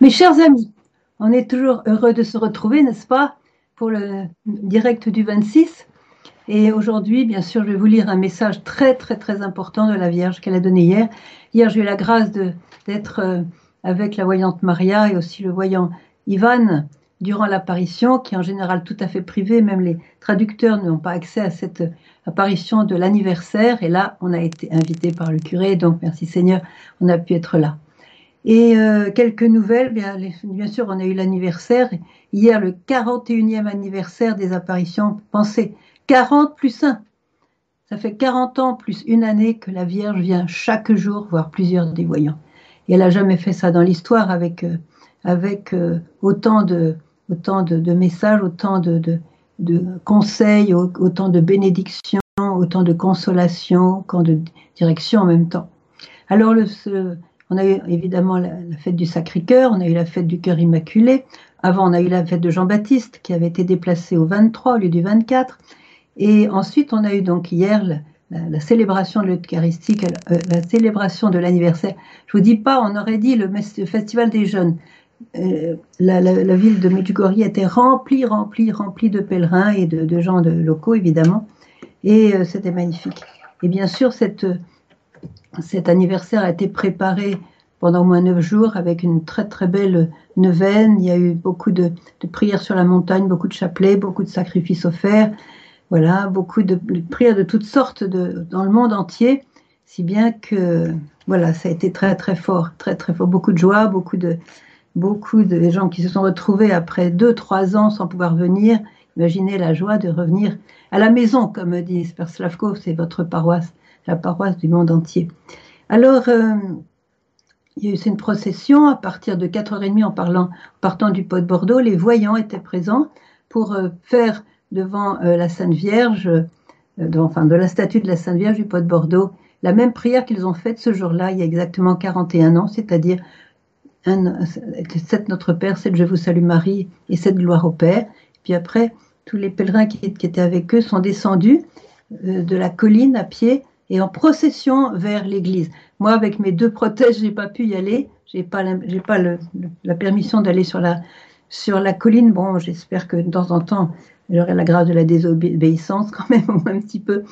Mes chers amis, on est toujours heureux de se retrouver, n'est-ce pas, pour le direct du 26. Et aujourd'hui, bien sûr, je vais vous lire un message très, très, très important de la Vierge qu'elle a donné hier. Hier, j'ai eu la grâce d'être euh, avec la voyante Maria et aussi le voyant Ivan durant l'apparition, qui est en général tout à fait privé. Même les traducteurs n'ont pas accès à cette apparition de l'anniversaire. Et là, on a été invité par le curé. Donc, merci Seigneur, on a pu être là. Et euh, quelques nouvelles, bien, bien, sûr, on a eu l'anniversaire. Hier, le 41e anniversaire des apparitions. Pensez, 40 plus 1. Ça fait 40 ans plus une année que la Vierge vient chaque jour voir plusieurs des voyants. Et elle n'a jamais fait ça dans l'histoire avec, euh, avec euh, autant, de, autant de, messages, autant de, de, conseils, autant de bénédictions, autant de consolations, autant de direction en même temps. Alors, le, ce, on a eu évidemment la, fête du Sacré-Cœur, on a eu la fête du Cœur Immaculé. Avant, on a eu la fête de Jean-Baptiste qui avait été déplacée au 23 au lieu du 24. Et ensuite, on a eu donc hier la, célébration de l'Eucharistie, euh, la célébration de l'anniversaire. Je vous dis pas, on aurait dit le, festival des jeunes. Euh, la, ville de Medjugorje était remplie, remplie, remplie de pèlerins et de, gens de, locaux, évidemment. Et euh, c'était magnifique. Et bien sûr, cette, cet anniversaire a été préparé pendant au moins neuf jours avec une très très belle neuvaine. Il y a eu beaucoup de, prières sur la montagne, beaucoup de chapelets, beaucoup de sacrifices offerts. Voilà, beaucoup de, prières de toutes sortes dans le monde entier, si bien que voilà, ça a été très très fort, très très fort. Beaucoup de joie, beaucoup de beaucoup de gens qui se sont retrouvés après deux trois ans sans pouvoir venir. Imaginez la joie de revenir à la maison, comme dit Slavko, c'est votre paroisse la paroisse du monde entier. Alors, euh, il y a eu une procession à partir de 4h30 en, parlant, partant du pot de Bordeaux. Les voyants étaient présents pour euh, faire devant euh, la Sainte Vierge, enfin de la statue de la Sainte Vierge du pot de Bordeaux, la même prière qu'ils ont faite ce jour-là, il y a exactement 41 ans, c'est-à-dire sept Notre Père, sept Je vous salue Marie et sept Gloire au Père. Puis après, tous les pèlerins qui étaient avec eux sont descendus de la colline à pied et en procession vers l'église. Moi, avec mes deux prothèses, j'ai pas pu y aller. J'ai pas, pas la permission d'aller sur la, sur la colline. Bon, j'espère que de temps en temps, j'aurai la grâce de la désobéissance quand même, un petit peu.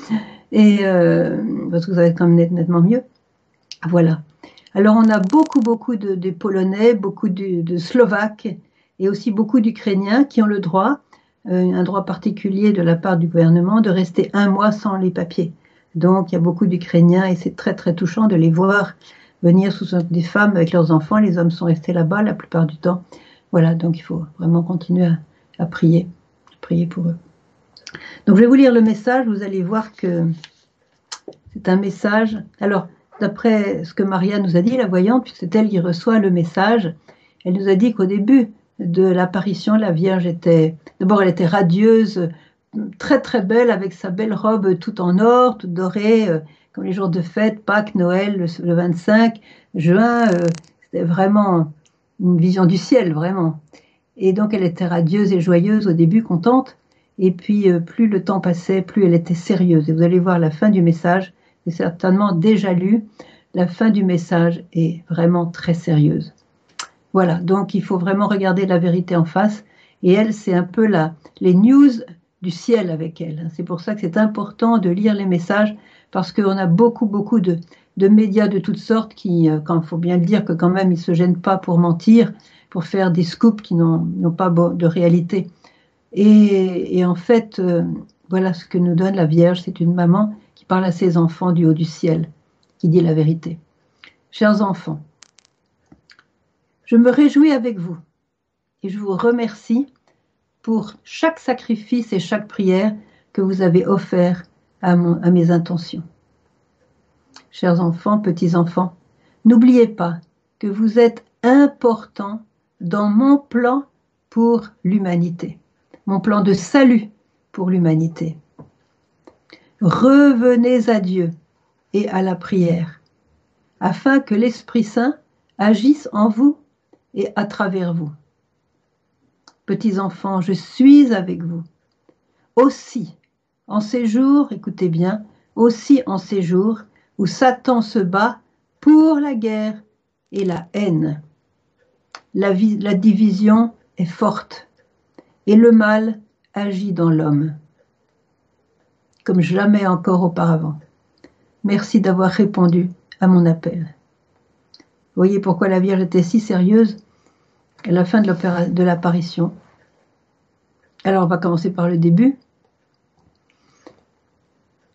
Et euh, parce que ça va être quand même nettement mieux. Voilà. Alors, on a beaucoup, beaucoup de, Polonais, beaucoup de, de, Slovaques et aussi beaucoup d'Ukrainiens qui ont le droit, euh, un droit particulier de la part du gouvernement, de rester un mois sans les papiers. Donc il y a beaucoup d'Ukrainiens et c'est très très touchant de les voir venir sous des femmes avec leurs enfants. Les hommes sont restés là-bas la plupart du temps. Voilà, donc il faut vraiment continuer à, prier, prier pour eux. Donc je vais vous lire le message, vous allez voir que c'est un message. Alors, d'après ce que Maria nous a dit, la voyante, puisque c'est elle qui reçoit le message, elle nous a dit qu'au début de l'apparition, la Vierge était, d'abord elle était radieuse, très très belle avec sa belle robe tout en or, toute dorée, euh, comme les jours de fête, Pâques, Noël, le, 25 juin. Euh, c'était vraiment une vision du ciel, vraiment. Et donc elle était radieuse et joyeuse au début, contente. Et puis euh, plus le temps passait, plus elle était sérieuse. Et vous allez voir la fin du message, c'est certainement déjà lu. La fin du message est vraiment très sérieuse. Voilà, donc il faut vraiment regarder la vérité en face. Et elle, c'est un peu la, les news du ciel avec elle. C'est pour ça que c'est important de lire les messages parce qu'on a beaucoup, beaucoup de, médias de toutes sortes qui, euh, faut bien le dire que quand même, ils se gênent pas pour mentir, pour faire des scoops qui n'ont pas de réalité. Et, en fait, euh, voilà ce que nous donne la Vierge, c'est une maman qui parle à ses enfants du haut du ciel, qui dit la vérité. Chers enfants, je me réjouis avec vous et je vous remercie pour chaque sacrifice et chaque prière que vous avez offert à, à mes intentions. Chers enfants, petits-enfants, n'oubliez pas que vous êtes importants dans mon plan pour l'humanité, mon plan de salut pour l'humanité. Revenez à Dieu et à la prière, afin que l'Esprit Saint agisse en vous et à travers vous petits enfants, je suis avec vous. Aussi, en ces jours, écoutez bien, aussi en ces jours où Satan se bat pour la guerre et la haine. la, division est forte et le mal agit dans l'homme comme jamais encore auparavant. Merci d'avoir répondu à mon appel. Voyez pourquoi la Vierge était si sérieuse la fin de l'apparition. Alors on va commencer par le début.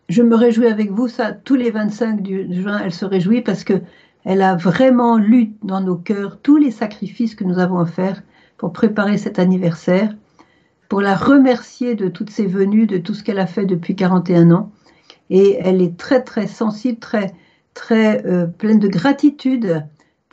Je me réjouis avec vous, ça, tous les 25 du juin, elle se réjouit parce que elle a vraiment lu dans nos cœurs tous les sacrifices que nous avons à faire pour préparer cet anniversaire pour la remercier de toutes ses venues, de tout ce qu'elle a fait depuis 41 ans. Et elle est très très sensible, très très euh, pleine de gratitude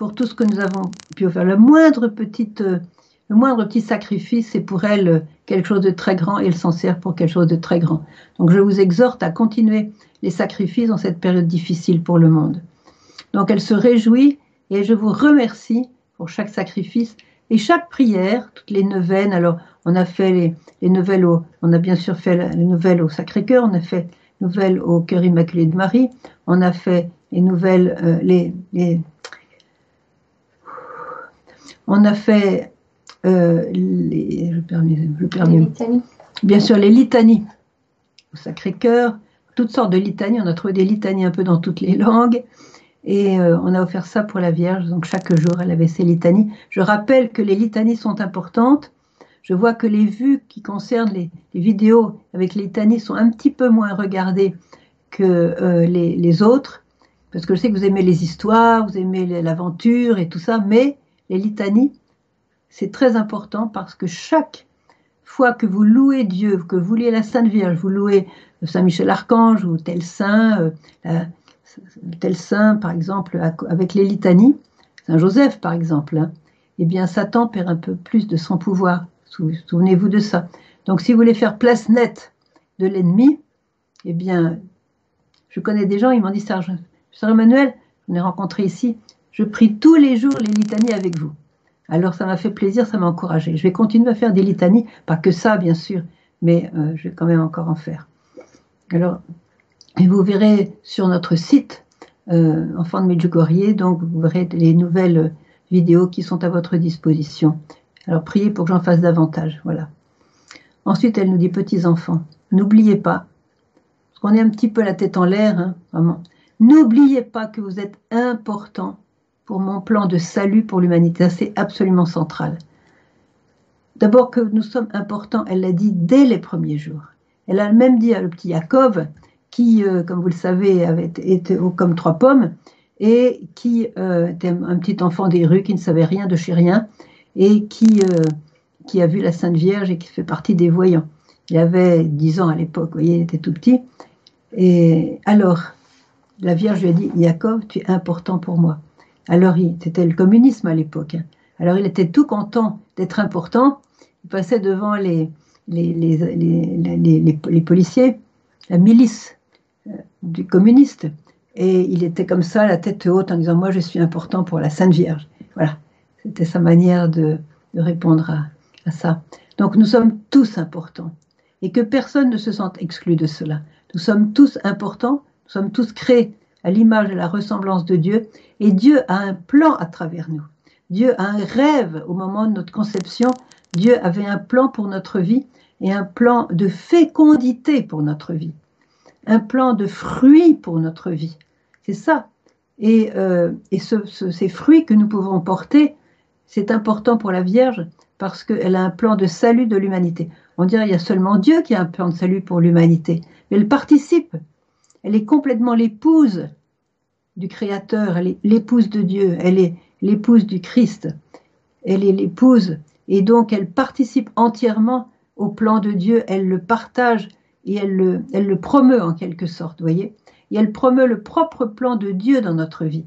pour tout ce que nous avons pu faire. Le moindre petite, euh, le moindre petit sacrifice, c'est pour elle euh, quelque chose de très grand et elle s'en sert pour quelque chose de très grand. Donc je vous exhorte à continuer les sacrifices dans cette période difficile pour le monde. Donc elle se réjouit et je vous remercie pour chaque sacrifice et chaque prière, toutes les neuvaines. Alors on a fait les, les nouvelles au, on a bien sûr fait les nouvelles au Sacré-Cœur, on a fait les nouvelles au Cœur Immaculé de Marie, on a fait les nouvelles, euh, les, on a fait euh, les, les litanies. Bien sûr, les litanies au Sacré-Cœur, toutes sortes de litanies. On a trouvé des litanies un peu dans toutes les langues. Et euh, on a offert ça pour la Vierge. Donc chaque jour, elle avait ses litanies. Je rappelle que les litanies sont importantes je vois que les vues qui concernent les, vidéos avec les litanies sont un petit peu moins regardées que euh, les, autres, parce que je sais que vous aimez les histoires, vous aimez l'aventure et tout ça, mais les litanies, c'est très important parce que chaque fois que vous louez Dieu, que vous louez la Sainte Vierge, vous louez Saint Michel Archange ou tel saint, euh, tel saint par exemple avec les litanies, Saint Joseph par exemple, hein, eh bien Satan perd un peu plus de son pouvoir. Souvenez-vous de ça. Donc si vous voulez faire place nette de l'ennemi, eh bien, je connais des gens, ils m'ont dit ça. Sœur Emmanuel, on est rencontré ici, je prie tous les jours les litanies avec vous. Alors ça m'a fait plaisir, ça m'a encouragé. Je vais continuer à faire des litanies, pas que ça bien sûr, mais euh, je vais quand même encore en faire. Alors, et vous verrez sur notre site, euh, Enfant de Medjugorje, donc vous verrez les nouvelles vidéos qui sont à votre disposition. Alors priez pour que j'en fasse davantage. Voilà. Ensuite, elle nous dit petits enfants, n'oubliez pas, parce qu'on est un petit peu la tête en l'air, hein, vraiment. N'oubliez pas que vous êtes important pour mon plan de salut pour l'humanité. C'est absolument central. D'abord que nous sommes importants, elle l'a dit dès les premiers jours. Elle a même dit à le petit Jacob, qui, euh, comme vous le savez, avait été comme trois pommes, et qui euh, était un petit enfant des rues qui ne savait rien de chez rien, et qui, euh, qui a vu la Sainte Vierge et qui fait partie des voyants. Il avait 10 ans à l'époque, voyez, il était tout petit. Et alors, la Vierge lui a dit, Jacob, tu es important pour moi. Alors, c'était le communisme à l'époque. Hein. Alors, il était tout content d'être important. Il passait devant les, les, les, les, policiers, la milice euh, du communiste. Et il était comme ça, la tête haute, en disant, moi, je suis important pour la Sainte Vierge. Voilà. C'était sa manière de, répondre à, ça. Donc nous sommes tous importants et que personne ne se sente exclu de cela. Nous sommes tous importants, nous sommes tous créés à l'image et la ressemblance de Dieu et Dieu a un plan à travers nous. Dieu a un rêve au moment de notre conception. Dieu avait un plan pour notre vie et un plan de fécondité pour notre vie, un plan de fruits pour notre vie. C'est ça. Et, euh, ces fruits que nous pouvons porter, c'est important pour la Vierge parce qu'elle a un plan de salut de l'humanité. On dirait qu'il y a seulement Dieu qui a un plan de salut pour l'humanité. Mais elle participe. Elle est complètement l'épouse du Créateur, elle est l'épouse de Dieu, elle est l'épouse du Christ, elle est l'épouse, et donc elle participe entièrement au plan de Dieu, elle le partage et elle le, promeut en quelque sorte, voyez Et elle promeut le propre plan de Dieu dans notre vie,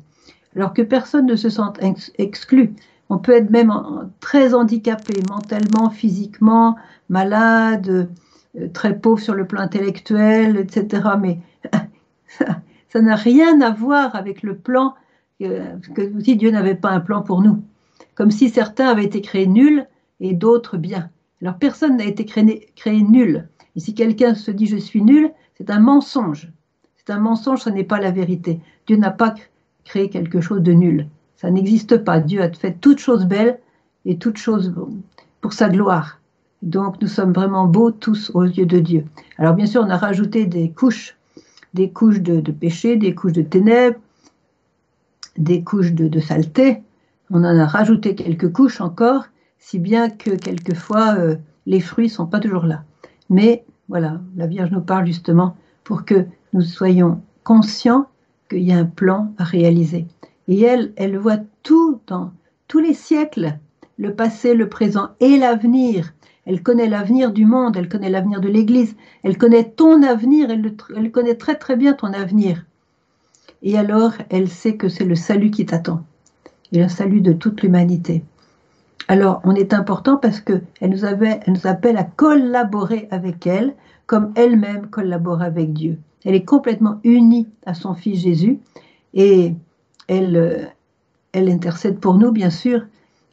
alors que personne ne se sente exclu. On peut être même très handicapé mentalement, physiquement, malade, euh, très pauvre sur le plan intellectuel, etc. Mais ça n'a rien à voir avec le plan que, si Dieu n'avait pas un plan pour nous. Comme si certains avaient été créés nuls et d'autres bien. Alors personne n'a été créé, créé nul. Et si quelqu'un se dit je suis nul, c'est un mensonge. C'est un mensonge, ce n'est pas la vérité. Dieu n'a pas créé quelque chose de nul. Ça n'existe pas. Dieu a fait toutes choses belles et toutes choses pour sa gloire. Donc nous sommes vraiment beaux tous aux yeux de Dieu. Alors bien sûr, on a rajouté des couches, des couches de, péché, des couches de ténèbres, des couches de, saleté. On en a rajouté quelques couches encore, si bien que quelquefois euh, les fruits sont pas toujours là. Mais voilà, la Vierge nous parle justement pour que nous soyons conscients qu'il y a un plan à réaliser. Et elle, elle voit tout dans tous les siècles, le passé, le présent et l'avenir. Elle connaît l'avenir du monde, elle connaît l'avenir de l'Église, elle connaît ton avenir, elle, connaît très très bien ton avenir. Et alors, elle sait que c'est le salut qui t'attend, et le salut de toute l'humanité. Alors, on est important parce que elle nous, nous appelle à collaborer avec elle, comme elle-même collabore avec Dieu. Elle est complètement unie à son Fils Jésus et elle, euh, elle intercède pour nous, bien sûr,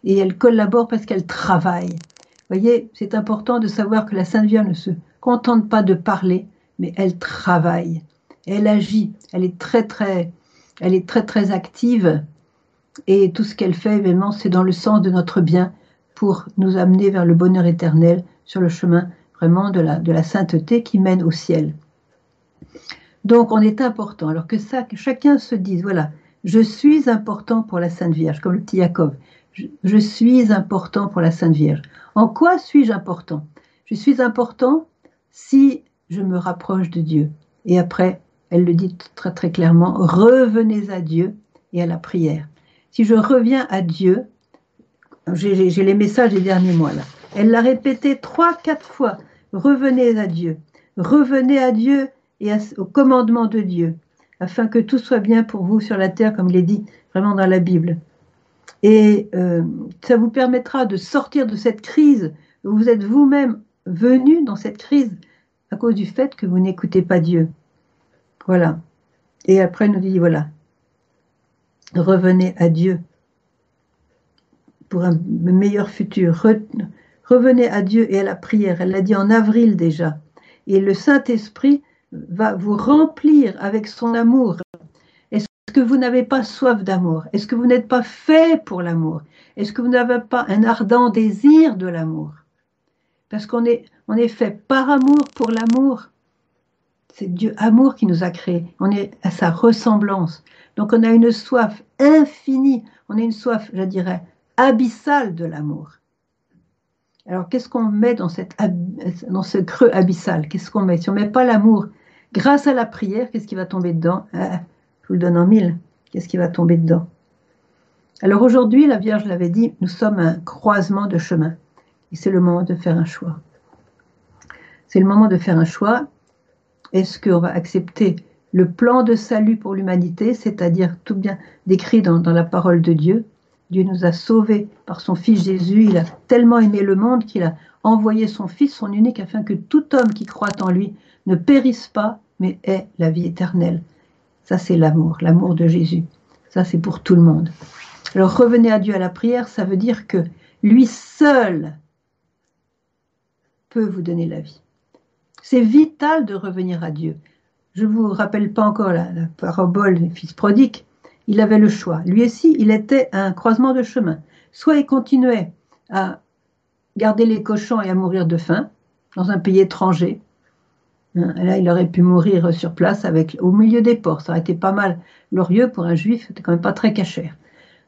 et elle collabore parce qu'elle travaille. Vous voyez, c'est important de savoir que la Sainte Vierge ne se contente pas de parler, mais elle travaille, elle agit, elle est très très, elle est très très active et tout ce qu'elle fait, évidemment, c'est dans le sens de notre bien pour nous amener vers le bonheur éternel sur le chemin vraiment de la, de la sainteté qui mène au ciel. Donc, on est important. Alors que ça, que chacun se dise, voilà, je suis important pour la Sainte Vierge, comme le petit Jacob. Je, suis important pour la Sainte Vierge. En quoi suis-je important? Je suis important si je me rapproche de Dieu. Et après, elle le dit très très clairement, revenez à Dieu et à la prière. Si je reviens à Dieu, j'ai les messages des derniers mois là. Elle l'a répété trois, quatre fois. Revenez à Dieu. Revenez à Dieu et au commandement de Dieu, afin que tout soit bien pour vous sur la terre, comme il est dit vraiment dans la Bible. Et euh, ça vous permettra de sortir de cette crise vous êtes vous-même venu dans cette crise à cause du fait que vous n'écoutez pas Dieu. Voilà. Et après, il nous dit, voilà, revenez à Dieu pour un meilleur futur. Revenez à Dieu et à la prière. Elle l'a dit en avril déjà. Et le Saint-Esprit va vous remplir avec son amour. Est-ce que vous n'avez pas soif d'amour? Est-ce que vous n'êtes pas fait pour l'amour? Est-ce que vous n'avez pas un ardent désir de l'amour? Parce qu'on est, on est fait par amour pour l'amour. C'est Dieu amour qui nous a créés. On est à sa ressemblance. Donc on a une soif infinie. On a une soif, je dirais, abyssale de l'amour. Alors qu'est-ce qu'on met dans, cette, dans ce creux abyssal? Qu'est-ce qu'on met? Si on ne met pas l'amour, grâce à la prière, qu'est-ce qui va tomber dedans? Je vous le donne en mille. Qu'est-ce qui va tomber dedans? Alors aujourd'hui, la Vierge l'avait dit, nous sommes un croisement de chemin. Et c'est le moment de faire un choix. C'est le moment de faire un choix. Est-ce qu'on va accepter le plan de salut pour l'humanité, c'est-à-dire tout bien décrit dans la parole de Dieu? Dieu nous a sauvés par son Fils Jésus. Il a tellement aimé le monde qu'il a envoyé son Fils, son unique, afin que tout homme qui croit en lui ne périsse pas, mais ait la vie éternelle. Ça, c'est l'amour, l'amour de Jésus. Ça, c'est pour tout le monde. Alors, revenez à Dieu à la prière, ça veut dire que lui seul peut vous donner la vie. C'est vital de revenir à Dieu. Je ne vous rappelle pas encore la, la parabole du fils prodigue, il avait le choix. Lui aussi, il était à un croisement de chemin. Soit il continuait à garder les cochons et à mourir de faim dans un pays étranger. Hein, là, il aurait pu mourir sur place avec, au milieu des ports. Ça aurait été pas mal glorieux pour un juif, c'était quand même pas très cachère.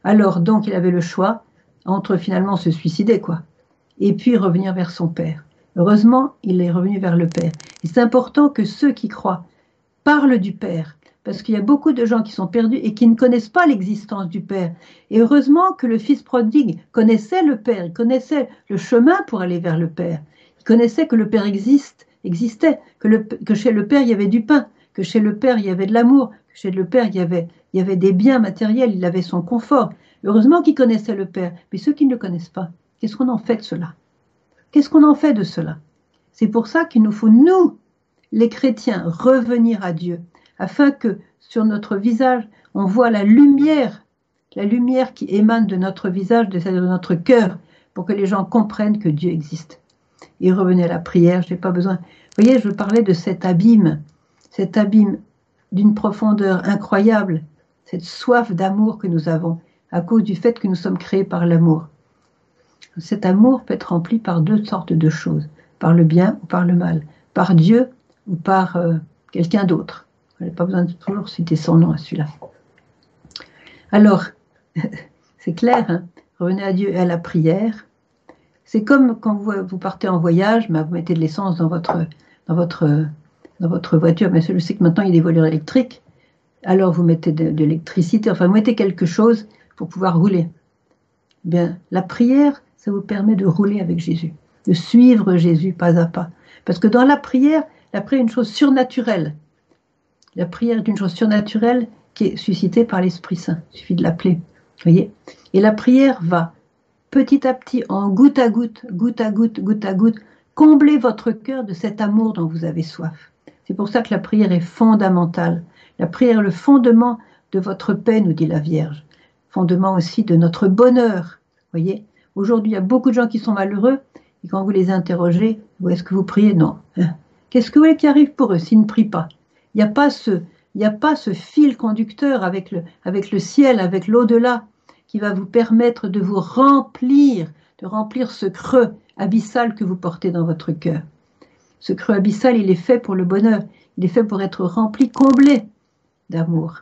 Alors, donc, il avait le choix entre finalement se suicider, quoi, et puis revenir vers son père. Heureusement, il est revenu vers le père. Et c'est important que ceux qui croient parlent du père, parce qu'il y a beaucoup de gens qui sont perdus et qui ne connaissent pas l'existence du Père. Et heureusement que le Fils prodigue connaissait le Père, il connaissait le chemin pour aller vers le Père. Il connaissait que le Père existe, existait, que, chez le Père il y avait du pain, que chez le Père il y avait de l'amour, que chez le Père il y avait, il y avait des biens matériels, il avait son confort. Heureusement qu'il connaissait le Père. Mais ceux qui ne le connaissent pas, qu'est-ce qu'on en fait de cela? Qu'est-ce qu'on en fait de cela? C'est pour ça qu'il nous faut, nous, les chrétiens, revenir à Dieu afin que sur notre visage, on voit la lumière, la lumière qui émane de notre visage, de notre cœur, pour que les gens comprennent que Dieu existe. Et revenez à la prière, je n'ai pas besoin. Vous voyez, je parler de cet abîme, cet abîme d'une profondeur incroyable, cette soif d'amour que nous avons, à cause du fait que nous sommes créés par l'amour. Cet amour peut être rempli par deux sortes de choses, par le bien ou par le mal, par Dieu ou par euh, quelqu'un d'autre. Vous n'avez pas besoin de toujours citer son nom à celui-là. Alors, c'est clair, hein revenez à Dieu et à la prière. C'est comme quand vous, partez en voyage, vous mettez de l'essence dans votre, voiture. Mais je sais que maintenant il y a des voitures électriques. Alors vous mettez de, l'électricité, enfin vous mettez quelque chose pour pouvoir rouler. Bien, la prière, ça vous permet de rouler avec Jésus, de suivre Jésus pas à pas. Parce que dans la prière, la prière est une chose surnaturelle. La prière est une chose surnaturelle qui est suscitée par l'Esprit Saint. Il suffit de l'appeler. Voyez? Et la prière va petit à petit, en goutte à goutte, goutte à goutte, goutte à goutte, combler votre cœur de cet amour dont vous avez soif. C'est pour ça que la prière est fondamentale. La prière est le fondement de votre paix, nous dit la Vierge. Fondement aussi de notre bonheur. Voyez Aujourd'hui, il y a beaucoup de gens qui sont malheureux, et quand vous les interrogez, où est-ce que vous priez? Non. Hein? Qu'est-ce que vous voulez qui arrive pour eux s'ils ne prient pas? Il n'y a pas ce, fil conducteur avec le ciel, avec l'au-delà, qui va vous permettre de vous remplir, de remplir ce creux abyssal que vous portez dans votre cœur. Ce creux abyssal, il est fait pour le bonheur, il est fait pour être rempli, comblé d'amour.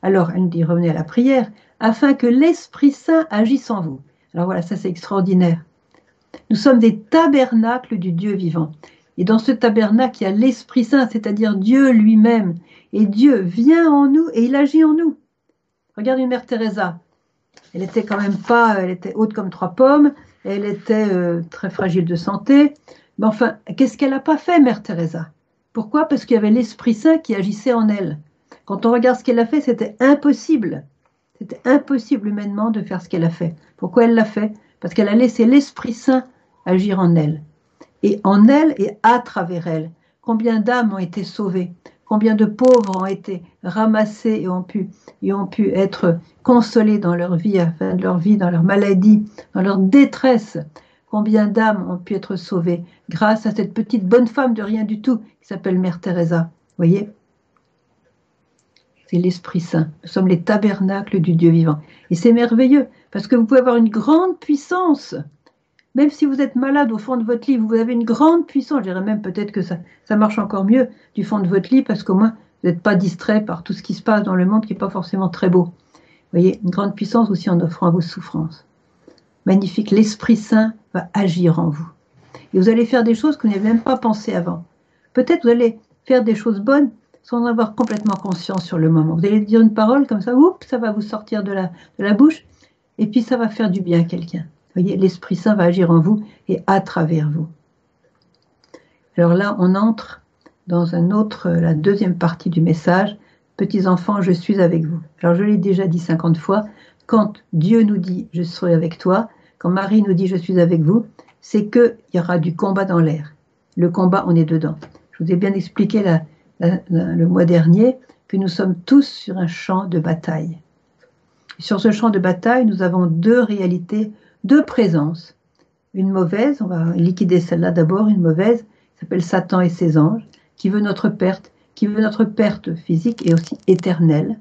Alors, elle nous dit, revenez à la prière, afin que l'Esprit Saint agisse en vous. Alors voilà, ça c'est extraordinaire. Nous sommes des tabernacles du Dieu vivant. Et dans ce tabernacle, il y a l'Esprit Saint, c'est-à-dire Dieu lui-même. Et Dieu vient en nous et il agit en nous. Regardez Mère Teresa. Elle était quand même pas, elle était haute comme trois pommes, elle était euh, très fragile de santé. Mais enfin, qu'est-ce qu'elle n'a pas fait, Mère Teresa? Pourquoi? Parce qu'il y avait l'Esprit Saint qui agissait en elle. Quand on regarde ce qu'elle a fait, c'était impossible. C'était impossible humainement de faire ce qu'elle a fait. Pourquoi elle l'a fait? Parce qu'elle a laissé l'Esprit Saint agir en elle. Et en elle et à travers elle. Combien d'âmes ont été sauvées? Combien de pauvres ont été ramassés et ont pu, être consolés dans leur vie, afin de leur vie, dans leur maladie, dans leur détresse. Combien d'âmes ont pu être sauvées grâce à cette petite bonne femme de rien du tout qui s'appelle Mère Teresa. Voyez? C'est l'Esprit Saint. Nous sommes les tabernacles du Dieu vivant. Et c'est merveilleux parce que vous pouvez avoir une grande puissance même si vous êtes malade au fond de votre lit, vous avez une grande puissance. Je dirais même peut-être que ça, marche encore mieux du fond de votre lit parce qu'au moins vous n'êtes pas distrait par tout ce qui se passe dans le monde qui n'est pas forcément très beau. Vous voyez, une grande puissance aussi en offrant vos souffrances. Magnifique, l'Esprit Saint va agir en vous. Et vous allez faire des choses que vous n'avez même pas pensé avant. Peut-être vous allez faire des choses bonnes sans en avoir complètement conscience sur le moment. Vous allez dire une parole comme ça, oups, ça va vous sortir de la bouche, et puis ça va faire du bien à quelqu'un voyez, l'Esprit Saint va agir en vous et à travers vous. Alors là, on entre dans un autre, la deuxième partie du message. Petits enfants, je suis avec vous. Alors je l'ai déjà dit 50 fois, quand Dieu nous dit je serai avec toi, quand Marie nous dit je suis avec vous, c'est qu'il y aura du combat dans l'air. Le combat, on est dedans. Je vous ai bien expliqué le mois dernier que nous sommes tous sur un champ de bataille. Sur ce champ de bataille, nous avons deux réalités deux présences. Une mauvaise, on va liquider celle-là d'abord, une mauvaise, s'appelle Satan et ses anges, qui veut notre perte, qui veut notre perte physique et aussi éternelle,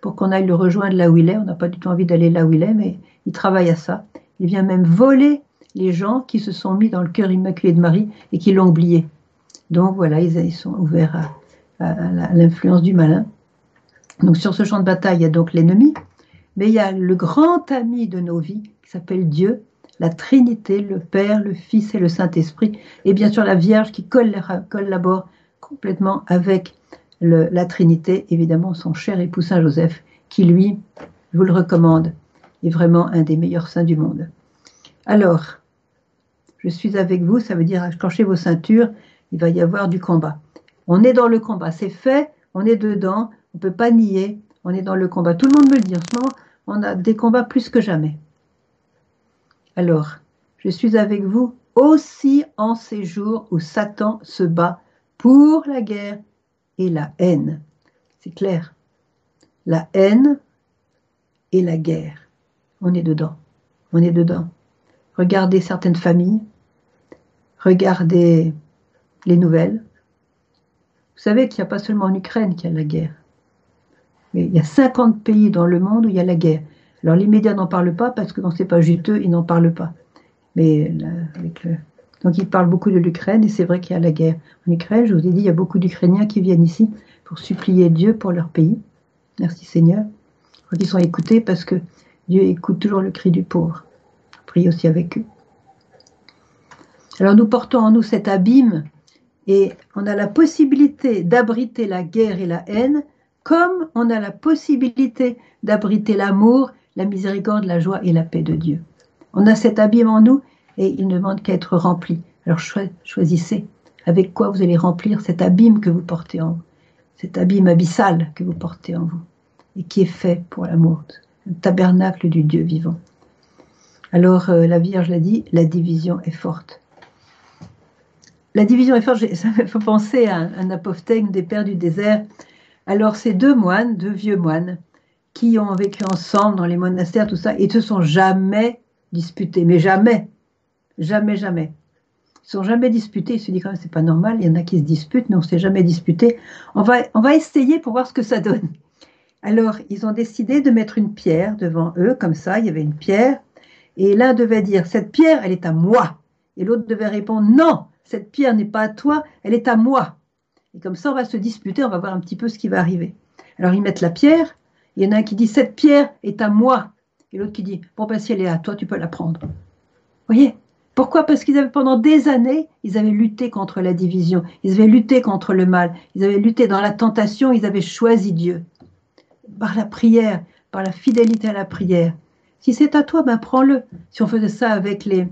pour qu'on aille le rejoindre là où il est. On n'a pas du tout envie d'aller là où il est, mais il travaille à ça. Il vient même voler les gens qui se sont mis dans le cœur immaculé de Marie et qui l'ont oublié. Donc voilà, ils, sont ouverts à, à l'influence du malin. Donc sur ce champ de bataille, il y a donc l'ennemi, mais il y a le grand ami de nos vies s'appelle Dieu, la Trinité, le Père, le Fils et le Saint-Esprit, et bien sûr la Vierge qui collabore complètement avec la Trinité, évidemment son cher époux Saint Joseph, qui lui, je vous le recommande, est vraiment un des meilleurs saints du monde. Alors, je suis avec vous, ça veut dire accrochez vos ceintures, il va y avoir du combat. On est dans le combat, c'est fait, on est dedans, on ne peut pas nier, on est dans le combat. Tout le monde me le dit en ce moment, on a des combats plus que jamais. Alors, je suis avec vous aussi en ces jours où Satan se bat pour la guerre et la haine. C'est clair. La haine et la guerre. On est dedans. On est dedans. Regardez certaines familles. Regardez les nouvelles. Vous savez qu'il n'y a pas seulement en Ukraine qu'il y a la guerre. Mais il y a 50 pays dans le monde où il y a la guerre. Alors les médias n'en parlent pas parce que non, c'est pas juteux, ils n'en parlent pas. Mais avec le... Donc il parle beaucoup de l'Ukraine et c'est vrai qu'il y a la guerre en Ukraine. Je vous ai dit, il y a beaucoup d'Ukrainiens qui viennent ici pour supplier Dieu pour leur pays. Merci Seigneur. Ils sont écoutés parce que Dieu écoute toujours le cri du pauvre. Prie aussi avec eux. Alors nous portons en nous cet abîme et on a la possibilité d'abriter la guerre et la haine comme on a la possibilité d'abriter l'amour, la miséricorde, la joie et la paix de Dieu. On a cet abîme en nous et il ne demande qu'à être rempli. Alors choisissez avec quoi vous allez remplir cet abîme que vous portez en vous, cet abîme abyssal que vous portez en vous et qui est fait pour l'amour, le tabernacle du Dieu vivant. Alors euh, la Vierge l'a dit, la division est forte. La division est forte, ça me fait penser à un, apophthegme des pères du désert. Alors ces deux moines, deux vieux moines, qui ont vécu ensemble dans les monastères, tout ça, ils se sont jamais disputés, mais jamais, jamais, jamais. Ils sont jamais disputés. Ils se disent quand même c'est pas normal. Il y en a qui se disputent, mais on s'est jamais disputé. On va, on va essayer pour voir ce que ça donne. Alors ils ont décidé de mettre une pierre devant eux, comme ça. Il y avait une pierre, et l'un devait dire cette pierre, elle est à moi, et l'autre devait répondre non, cette pierre n'est pas à toi, elle est à moi. Et comme ça, on va se disputer, on va voir un petit peu ce qui va arriver. Alors ils mettent la pierre, il y en a un qui dit cette pierre est à moi, et l'autre qui dit bon ben si elle est à toi, tu peux la prendre. Vous voyez? Pourquoi? Parce qu'ils avaient pendant des années, ils avaient lutté contre la division, ils avaient lutté contre le mal, ils avaient lutté dans la tentation, ils avaient choisi Dieu. Par la prière, par la fidélité à la prière. Si c'est à toi, ben prends-le. Si on faisait ça avec les,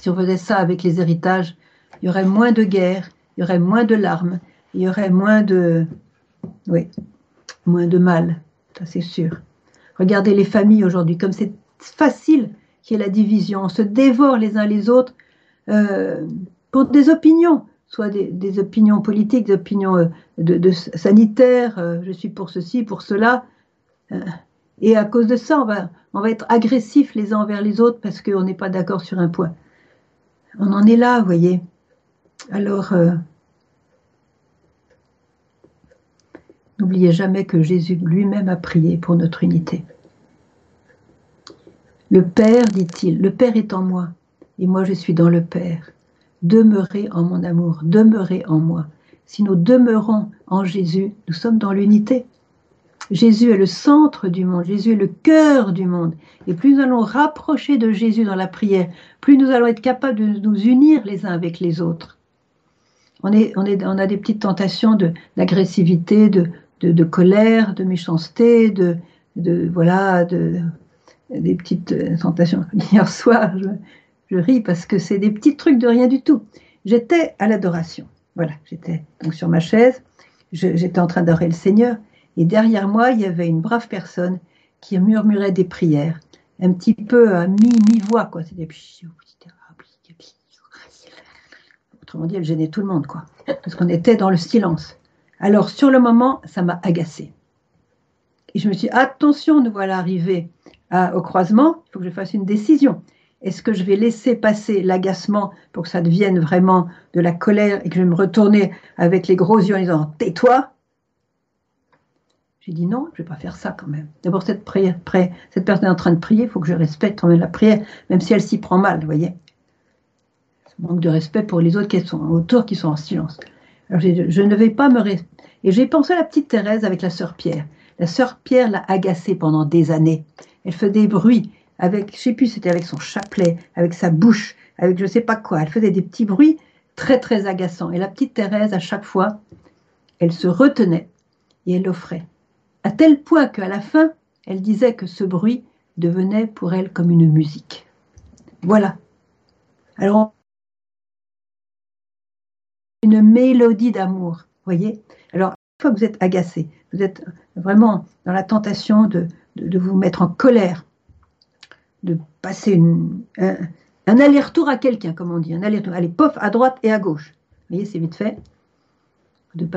si on faisait ça avec les héritages, il y aurait moins de guerres, il y aurait moins de larmes, il y aurait moins de, oui, moins de mal, ça c'est sûr. Regardez les familles aujourd'hui, comme c'est facile qu'il y ait la division, on se dévore les uns les autres euh, pour des opinions, soit des, opinions politiques, des opinions euh, de, sanitaires, euh, je suis pour ceci, pour cela. et à cause de ça, on va, on va être agressifs les uns envers les autres parce qu'on n'est pas d'accord sur un point. On en est là, vous voyez. Alors, euh, n'oubliez jamais que Jésus lui-même a prié pour notre unité. Le Père, dit-il, le Père est en moi, et moi je suis dans le Père. Demeurez en mon amour, demeurez en moi. Si nous demeurons en Jésus, nous sommes dans l'unité. Jésus est le centre du monde, Jésus est le cœur du monde. Et plus nous allons rapprocher de Jésus dans la prière, plus nous allons être capables de nous unir les uns avec les autres on, a des petites tentations d'agressivité, de, de, colère, de méchanceté, de, voilà, de, des petites tentations. Hier soir, je, ris parce que c'est des petits trucs de rien du tout. J'étais à l'adoration. Voilà, j'étais donc sur ma chaise, j'étais en train d'adorer le Seigneur, et derrière moi, il y avait une brave personne qui murmurait des prières, un petit peu à mi-voix, quoi. C'était Autrement dit, elle gênait tout le monde, quoi. Parce qu'on était dans le silence. Alors, sur le moment, ça m'a agacé. Et je me suis dit, attention, nous voilà arrivés au croisement, il faut que je fasse une décision. Est-ce que je vais laisser passer l'agacement pour que ça devienne vraiment de la colère et que je vais me retourner avec les gros yeux en disant tais-toi? J'ai dit non, je ne vais pas faire ça quand même. D'abord, cette, cette personne est en train de prier, il faut que je respecte quand même la prière, même si elle s'y prend mal, vous voyez manque de respect pour les autres qui sont autour, qui sont en silence. Alors je ne vais pas me... Et j'ai pensé à la petite Thérèse avec la sœur Pierre. La sœur Pierre l'a agacée pendant des années. Elle faisait des bruits avec, je sais plus, c'était avec son chapelet, avec sa bouche, avec je sais pas quoi. Elle faisait des petits bruits très très agaçants. Et la petite Thérèse, à chaque fois, elle se retenait et elle offrait. À tel point qu'à la fin, elle disait que ce bruit devenait pour elle comme une musique. Voilà. Alors une mélodie d'amour. Voyez? Alors, une fois que vous êtes agacé, vous êtes vraiment dans la tentation de, vous mettre en colère, de passer un, aller-retour à quelqu'un, comme on dit, un aller-retour. Allez, pof, à droite et à gauche. Vous voyez, c'est vite fait. Une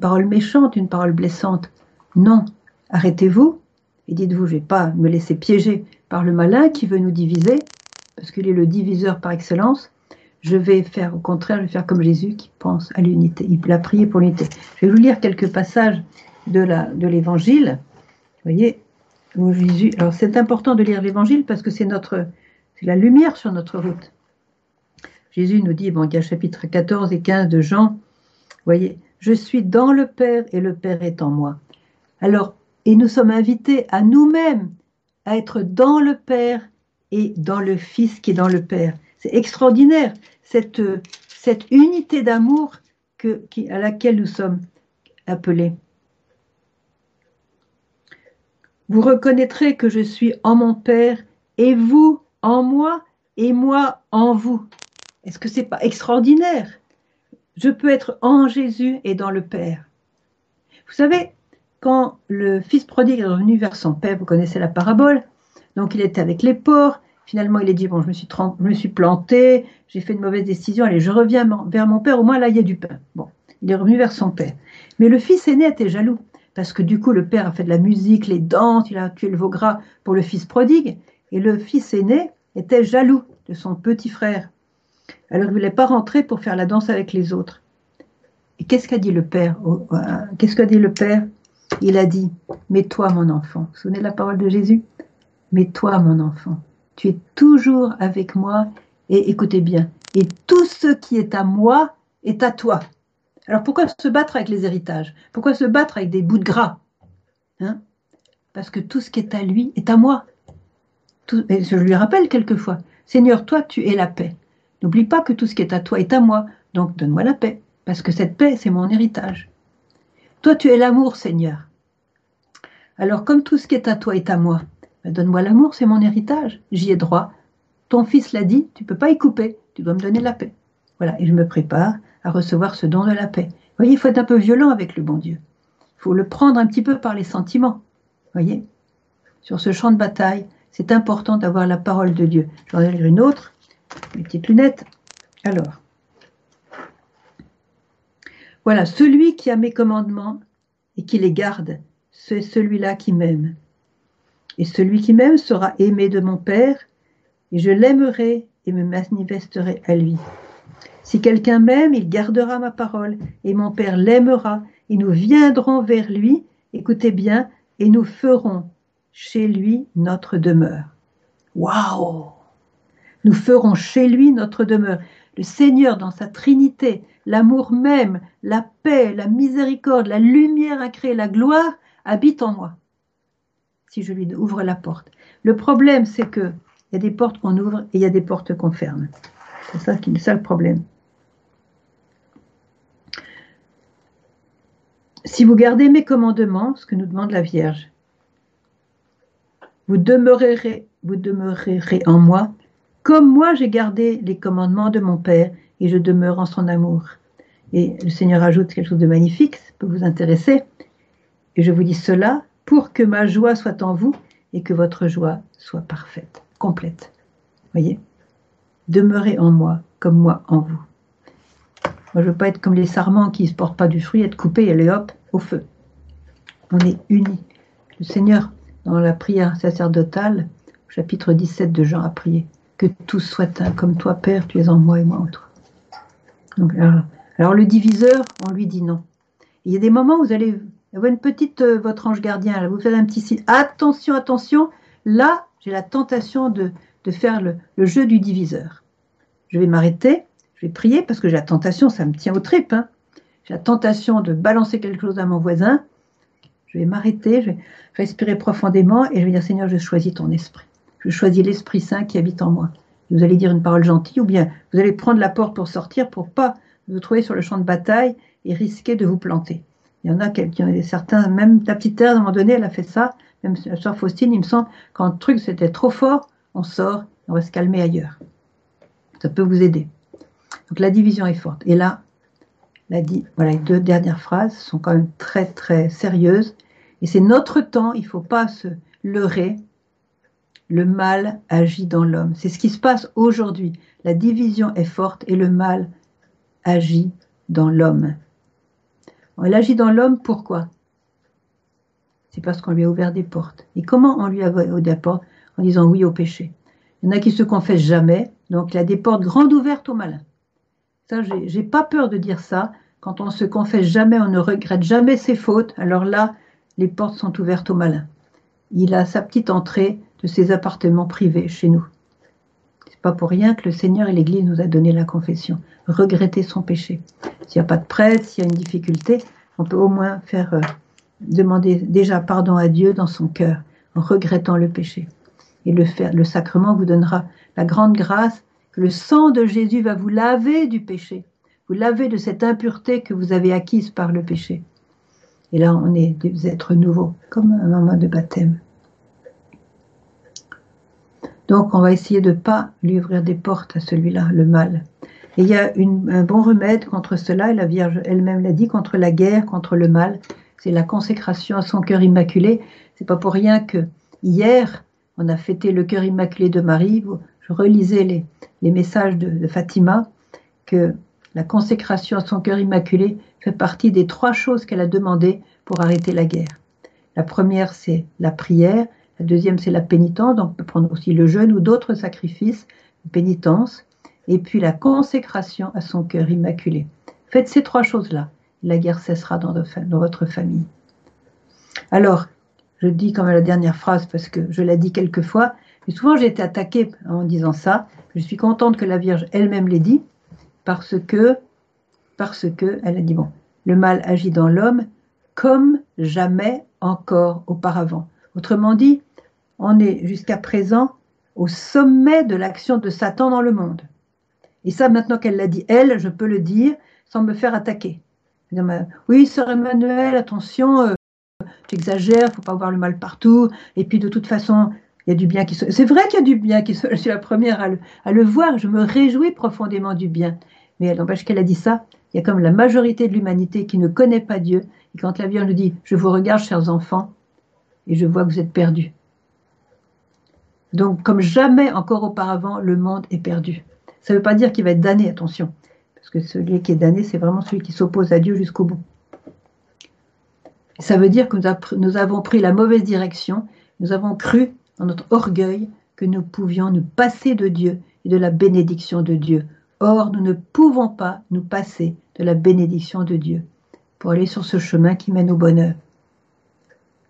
parole méchante, une parole blessante. Non, arrêtez-vous et dites-vous, je ne vais pas me laisser piéger par le malin qui veut nous diviser, parce qu'il est le diviseur par excellence je vais faire au contraire, je vais faire comme Jésus qui pense à l'unité. Il a prié pour l'unité. Je vais vous lire quelques passages de l'évangile. Vous voyez, où Jésus. Alors c'est important de lire l'évangile parce que c'est notre, c'est la lumière sur notre route. Jésus nous dit, bon, il y a chapitre 14 et 15 de Jean, voyez, je suis dans le Père et le Père est en moi. Alors, et nous sommes invités à nous-mêmes à être dans le Père et dans le Fils qui est dans le Père. C'est extraordinaire, cette, cette unité d'amour à laquelle nous sommes appelés. Vous reconnaîtrez que je suis en mon Père et vous en moi et moi en vous. Est-ce que c'est pas extraordinaire? Je peux être en Jésus et dans le Père. Vous savez, quand le fils prodigue est revenu vers son père, vous connaissez la parabole, donc il était avec les porcs, finalement il a dit, bon, je me suis, planté, j'ai fait une mauvaise décision, allez, je reviens vers mon père, au moins là, il y a du pain. Bon, il est revenu vers son père. Mais le fils aîné était jaloux, parce que du coup, le père a fait de la musique, les danses, il a tué le veau gras pour le fils prodigue, et le fils aîné était jaloux de son petit frère. Alors il ne voulait pas rentrer pour faire la danse avec les autres. Et qu'est-ce qu'a dit le père Qu'est-ce qu'a dit le père? Il a dit Mets-toi, mon enfant. Vous vous souvenez de la parole de Jésus? Mets-toi, mon enfant. Tu es toujours avec moi et écoutez bien. Et tout ce qui est à moi est à toi. Alors pourquoi se battre avec les héritages? Pourquoi se battre avec des bouts de gras? Hein? Parce que tout ce qui est à lui est à moi. je lui rappelle quelquefois Seigneur, toi, tu es la paix. N'oublie pas que tout ce qui est à toi est à moi, donc donne-moi la paix, parce que cette paix, c'est mon héritage. Toi, tu es l'amour, Seigneur. Alors, comme tout ce qui est à toi est à moi, donne-moi l'amour, c'est mon héritage, j'y ai droit. Ton fils l'a dit, tu ne peux pas y couper, tu dois me donner la paix. Voilà, et je me prépare à recevoir ce don de la paix. Vous voyez, il faut être un peu violent avec le bon Dieu. Il faut le prendre un petit peu par les sentiments. Vous voyez? Sur ce champ de bataille, c'est important d'avoir la parole de Dieu. J'en ai une autre, mes petites lunettes. Alors, voilà, celui qui a mes commandements et qui les garde, c'est celui-là qui m'aime. Et celui qui m'aime sera aimé de mon Père, et je l'aimerai et me manifesterai à lui. Si quelqu'un m'aime, il gardera ma parole, et mon Père l'aimera, et nous viendrons vers lui, écoutez bien, et nous ferons chez lui notre demeure. Waouh Nous ferons chez lui notre demeure. Le Seigneur, dans sa Trinité, l'amour même, la paix, la miséricorde, la lumière à créer, la gloire, habite en moi. Si je lui ouvre la porte. Le problème, c'est que il y a des portes qu'on ouvre et il y a des portes qu'on ferme. C'est ça qui est le problème. Si vous gardez mes commandements, ce que nous demande la Vierge, vous demeurerez, vous demeurerez en moi, comme moi j'ai gardé les commandements de mon Père et je demeure en son amour. Et le Seigneur ajoute quelque chose de magnifique, ça peut vous intéresser. Et je vous dis cela pour que ma joie soit en vous et que votre joie soit parfaite, complète. Voyez? Demeurez en moi comme moi en vous. Moi, je veux pas être comme les sarments qui ne portent pas du fruit, être coupés et aller hop, au feu. On est unis. Le Seigneur dans la prière sacerdotale, chapitre 17 de Jean a prié, que tous soient comme toi, Père, tu es en moi et moi en toi. Donc, alors, le diviseur, on lui dit non. il y a des moments où vous allez une petite, euh, votre ange gardien, vous faites un petit signe, attention, attention, là, j'ai la tentation de, faire le, jeu du diviseur. Je vais m'arrêter, je vais prier, parce que j'ai la tentation, ça me tient aux tripes, hein. j'ai la tentation de balancer quelque chose à mon voisin, je vais m'arrêter, je vais respirer profondément et je vais dire Seigneur, je choisis ton esprit. Je choisis l'Esprit Saint qui habite en moi. vous allez dire une parole gentille ou bien vous allez prendre la porte pour sortir pour pas vous trouver sur le champ de bataille et risquer de vous planter. Il y en a quelqu'un, certains, même la petite terre, à un moment donné, elle a fait ça. Même la soeur Faustine, il me semble, quand le truc c'était trop fort, on sort, on va se calmer ailleurs. Ça peut vous aider. Donc la division est forte. Et là, voilà, les deux dernières phrases sont quand même très très sérieuses et c'est notre temps, il ne faut pas se leurrer. Le mal agit dans l'homme. C'est ce qui se passe aujourd'hui. La division est forte et le mal agit dans l'homme. Elle agit dans l'homme pourquoi? C'est parce qu'on lui a ouvert des portes. Et comment on lui a ouvert des portes? En disant oui au péché. Il y en a qui se confessent jamais, donc il a des portes grandes ouvertes au malin. Ça, j'ai pas peur de dire ça. Quand on se confesse jamais, on ne regrette jamais ses fautes. Alors là, les portes sont ouvertes au malin. Il a sa petite entrée de ses appartements privés chez nous. Pour rien que le Seigneur et l'Église nous a donné la confession. Regretter son péché. S'il n'y a pas de prêtre, s'il y a une difficulté, on peut au moins faire euh, demander déjà pardon à Dieu dans son cœur en regrettant le péché. Et le, faire, le sacrement vous donnera la grande grâce que le sang de Jésus va vous laver du péché, vous laver de cette impureté que vous avez acquise par le péché. Et là, on est des êtres nouveaux, comme un moment de baptême. Donc, on va essayer de ne pas lui ouvrir des portes à celui-là, le mal. Et il y a un bon remède contre cela, et la Vierge elle-même l'a dit, contre la guerre, contre le mal. C'est la consécration à son cœur immaculé. C'est pas pour rien que hier, on a fêté le cœur immaculé de Marie. Je relisais les, messages de, de Fatima, que la consécration à son cœur immaculé fait partie des trois choses qu'elle a demandées pour arrêter la guerre. La première, c'est la prière. La deuxième, c'est la pénitence, donc on peut prendre aussi le jeûne ou d'autres sacrifices, pénitence, et puis la consécration à son cœur immaculé. Faites ces trois choses-là, la guerre cessera dans, votre famille. Alors, je dis comme la dernière phrase parce que je l'ai dit quelques fois, mais souvent j'ai été attaquée en disant ça. Je suis contente que la Vierge elle-même l'ait dit, parce que, parce que, elle a dit bon, le mal agit dans l'homme comme jamais encore auparavant. Autrement dit, on est jusqu'à présent au sommet de l'action de Satan dans le monde. Et ça, maintenant qu'elle l'a dit, elle, je peux le dire sans me faire attaquer. Oui, sœur Emmanuel, attention, euh, tu exagères, faut pas voir le mal partout. Et puis de toute façon, il y a du bien qui se... C'est vrai qu'il y a du bien qui se... Je suis la première à le, à le voir, je me réjouis profondément du bien. Mais elle n'empêche qu'elle a dit ça, il y a comme la majorité de l'humanité qui ne connaît pas Dieu. Et quand la Vierge nous dit, je vous regarde, chers enfants, et je vois que vous êtes perdus. Donc, comme jamais encore auparavant, le monde est perdu. Ça ne veut pas dire qu'il va être damné, attention. Parce que celui qui est damné, c'est vraiment celui qui s'oppose à Dieu jusqu'au bout. Ça veut dire que nous avons pris la mauvaise direction, nous avons cru dans notre orgueil que nous pouvions nous passer de Dieu et de la bénédiction de Dieu. Or, nous ne pouvons pas nous passer de la bénédiction de Dieu pour aller sur ce chemin qui mène au bonheur.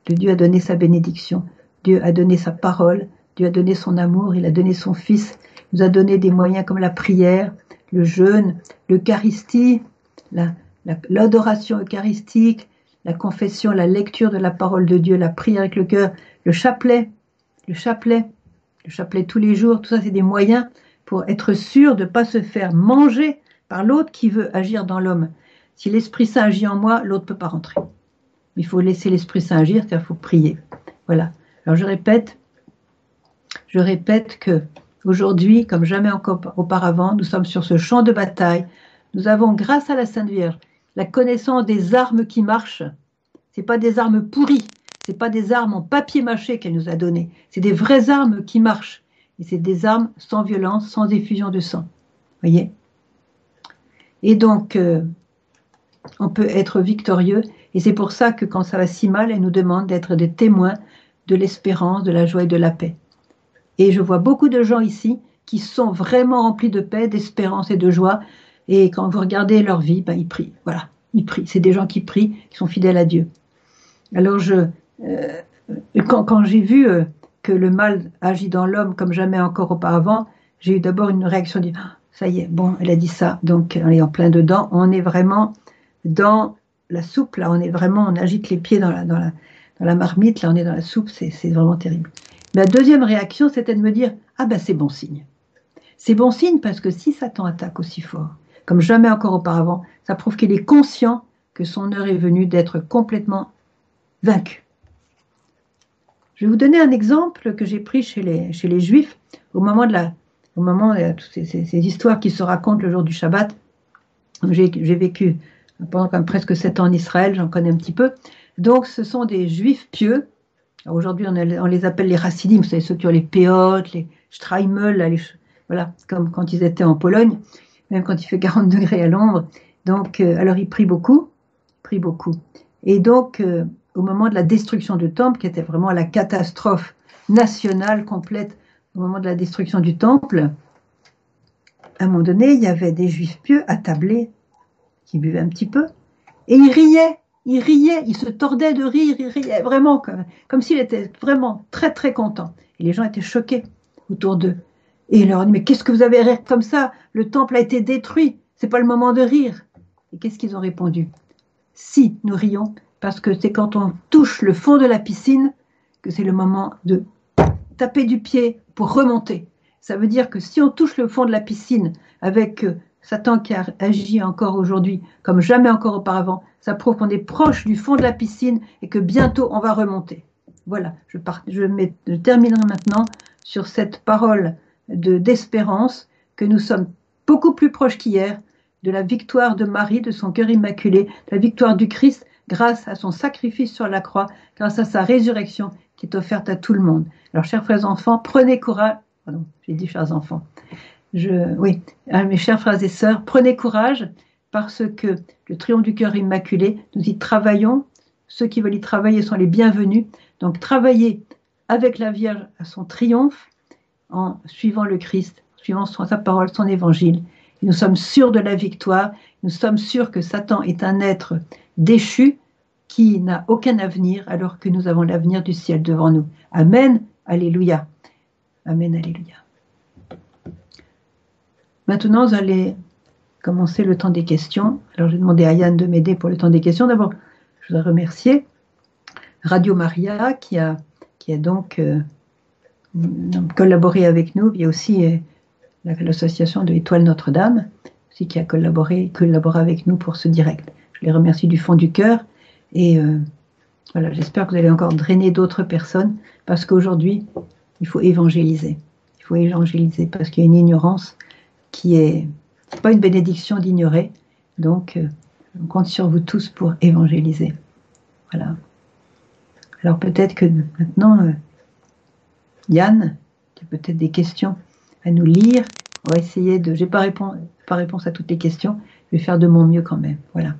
Le Dieu a donné sa bénédiction, Dieu a donné sa parole, Dieu a donné son amour, il a donné son Fils, il nous a donné des moyens comme la prière, le jeûne, l'Eucharistie, l'adoration eucharistique, la confession, la lecture de la parole de Dieu, la prière avec le cœur, le chapelet, le chapelet, le chapelet tous les jours, tout ça c'est des moyens pour être sûr de ne pas se faire manger par l'autre qui veut agir dans l'homme. Si l'Esprit Saint agit en moi, l'autre ne peut pas rentrer. Il faut laisser l'Esprit Saint agir, c'est-à-dire il faut prier. Voilà. Alors je répète, je répète que aujourd'hui, comme jamais encore auparavant, nous sommes sur ce champ de bataille. Nous avons, grâce à la Sainte Vierge, la connaissance des armes qui marchent. C'est pas des armes pourries, c'est pas des armes en papier mâché qu'elle nous a données. C'est des vraies armes qui marchent. Et c'est des armes sans violence, sans effusion de sang. Voyez? Et donc, euh, on peut être victorieux. Et c'est pour ça que quand ça va si mal, elle nous demande d'être des témoins de l'espérance, de la joie et de la paix. Et je vois beaucoup de gens ici qui sont vraiment remplis de paix, d'espérance et de joie. Et quand vous regardez leur vie, ben, ils prient. Voilà, ils prient. C'est des gens qui prient, qui sont fidèles à Dieu. Alors, je, euh, quand, j'ai vu euh, que le mal agit dans l'homme comme jamais encore auparavant, j'ai eu d'abord une réaction de ah, ça y est, bon, elle a dit ça, donc on est en plein dedans. On est vraiment dans la soupe, là, on est vraiment, on agite les pieds dans la marmite, là, on est dans la soupe, c'est vraiment terrible. Ma deuxième réaction, c'était de me dire Ah ben c'est bon signe. C'est bon signe parce que si Satan attaque aussi fort, comme jamais encore auparavant, ça prouve qu'il est conscient que son heure est venue d'être complètement vaincu. Je vais vous donner un exemple que j'ai pris chez les, chez les Juifs au moment de la, au moment de toutes ces, histoires qui se racontent le jour du Shabbat. J'ai vécu pendant même presque sept ans en Israël, j'en connais un petit peu. Donc, ce sont des Juifs pieux Aujourd'hui, on, les appelle les Racidim, vous savez, ceux qui ont les péotes, les Streimel, voilà, comme quand ils étaient en Pologne, même quand il fait 40 degrés à l'ombre. Donc, euh, alors ils prient beaucoup, prient beaucoup. Et donc, euh, au moment de la destruction du temple, qui était vraiment la catastrophe nationale complète, au moment de la destruction du temple, à un moment donné, il y avait des juifs pieux attablés qui buvaient un petit peu, et ils riaient il riait, il se tordait de rire, il riait vraiment comme, comme s'il était vraiment très très content. Et les gens étaient choqués autour d'eux. Et il leur dit, mais qu'est-ce que vous avez rire comme ça? Le temple a été détruit, c'est pas le moment de rire. Et qu'est-ce qu'ils ont répondu? Si, nous rions, parce que c'est quand on touche le fond de la piscine que c'est le moment de taper du pied pour remonter. Ça veut dire que si on touche le fond de la piscine avec euh, Satan qui agit encore aujourd'hui comme jamais encore auparavant, ça prouve qu'on est proche du fond de la piscine et que bientôt on va remonter. Voilà, je, terminerai maintenant sur cette parole de d'espérance que nous sommes beaucoup plus proches qu'hier de la victoire de Marie, de son cœur immaculé, de la victoire du Christ grâce à son sacrifice sur la croix, grâce à sa résurrection qui est offerte à tout le monde. Alors, chers frères enfants, prenez courage. Pardon, j'ai dit chers enfants. Je, oui, à mes chers frères et sœurs, prenez courage parce que le triomphe du cœur immaculé, nous y travaillons. Ceux qui veulent y travailler sont les bienvenus. Donc travaillez avec la Vierge à son triomphe en suivant le Christ, suivant sa parole, son évangile. nous sommes sûrs de la victoire. Nous sommes sûrs que Satan est un être déchu qui n'a aucun avenir alors que nous avons l'avenir du ciel devant nous. Amen. Alléluia. Amen. Alléluia. Maintenant, vous allez commencer le temps des questions. Alors, j'ai demandé à Yann de m'aider pour le temps des questions. D'abord, je voudrais remercier Radio Maria qui a, qui a donc euh, collaboré avec nous. Il y a aussi euh, l'association de Étoile Notre-Dame aussi qui a collaboré, collaboré avec nous pour ce direct. Je les remercie du fond du cœur et euh, voilà, j'espère que vous allez encore drainer d'autres personnes parce qu'aujourd'hui, il faut évangéliser. Il faut évangéliser parce qu'il y a une ignorance qui est pas une bénédiction d'ignorer. Donc, on compte sur vous tous pour évangéliser. Voilà. Alors peut-être que maintenant, euh, Yann, tu as peut-être des questions à nous lire. On va essayer de. J'ai pas, pas réponse à toutes les questions. Je vais faire de mon mieux quand même. Voilà.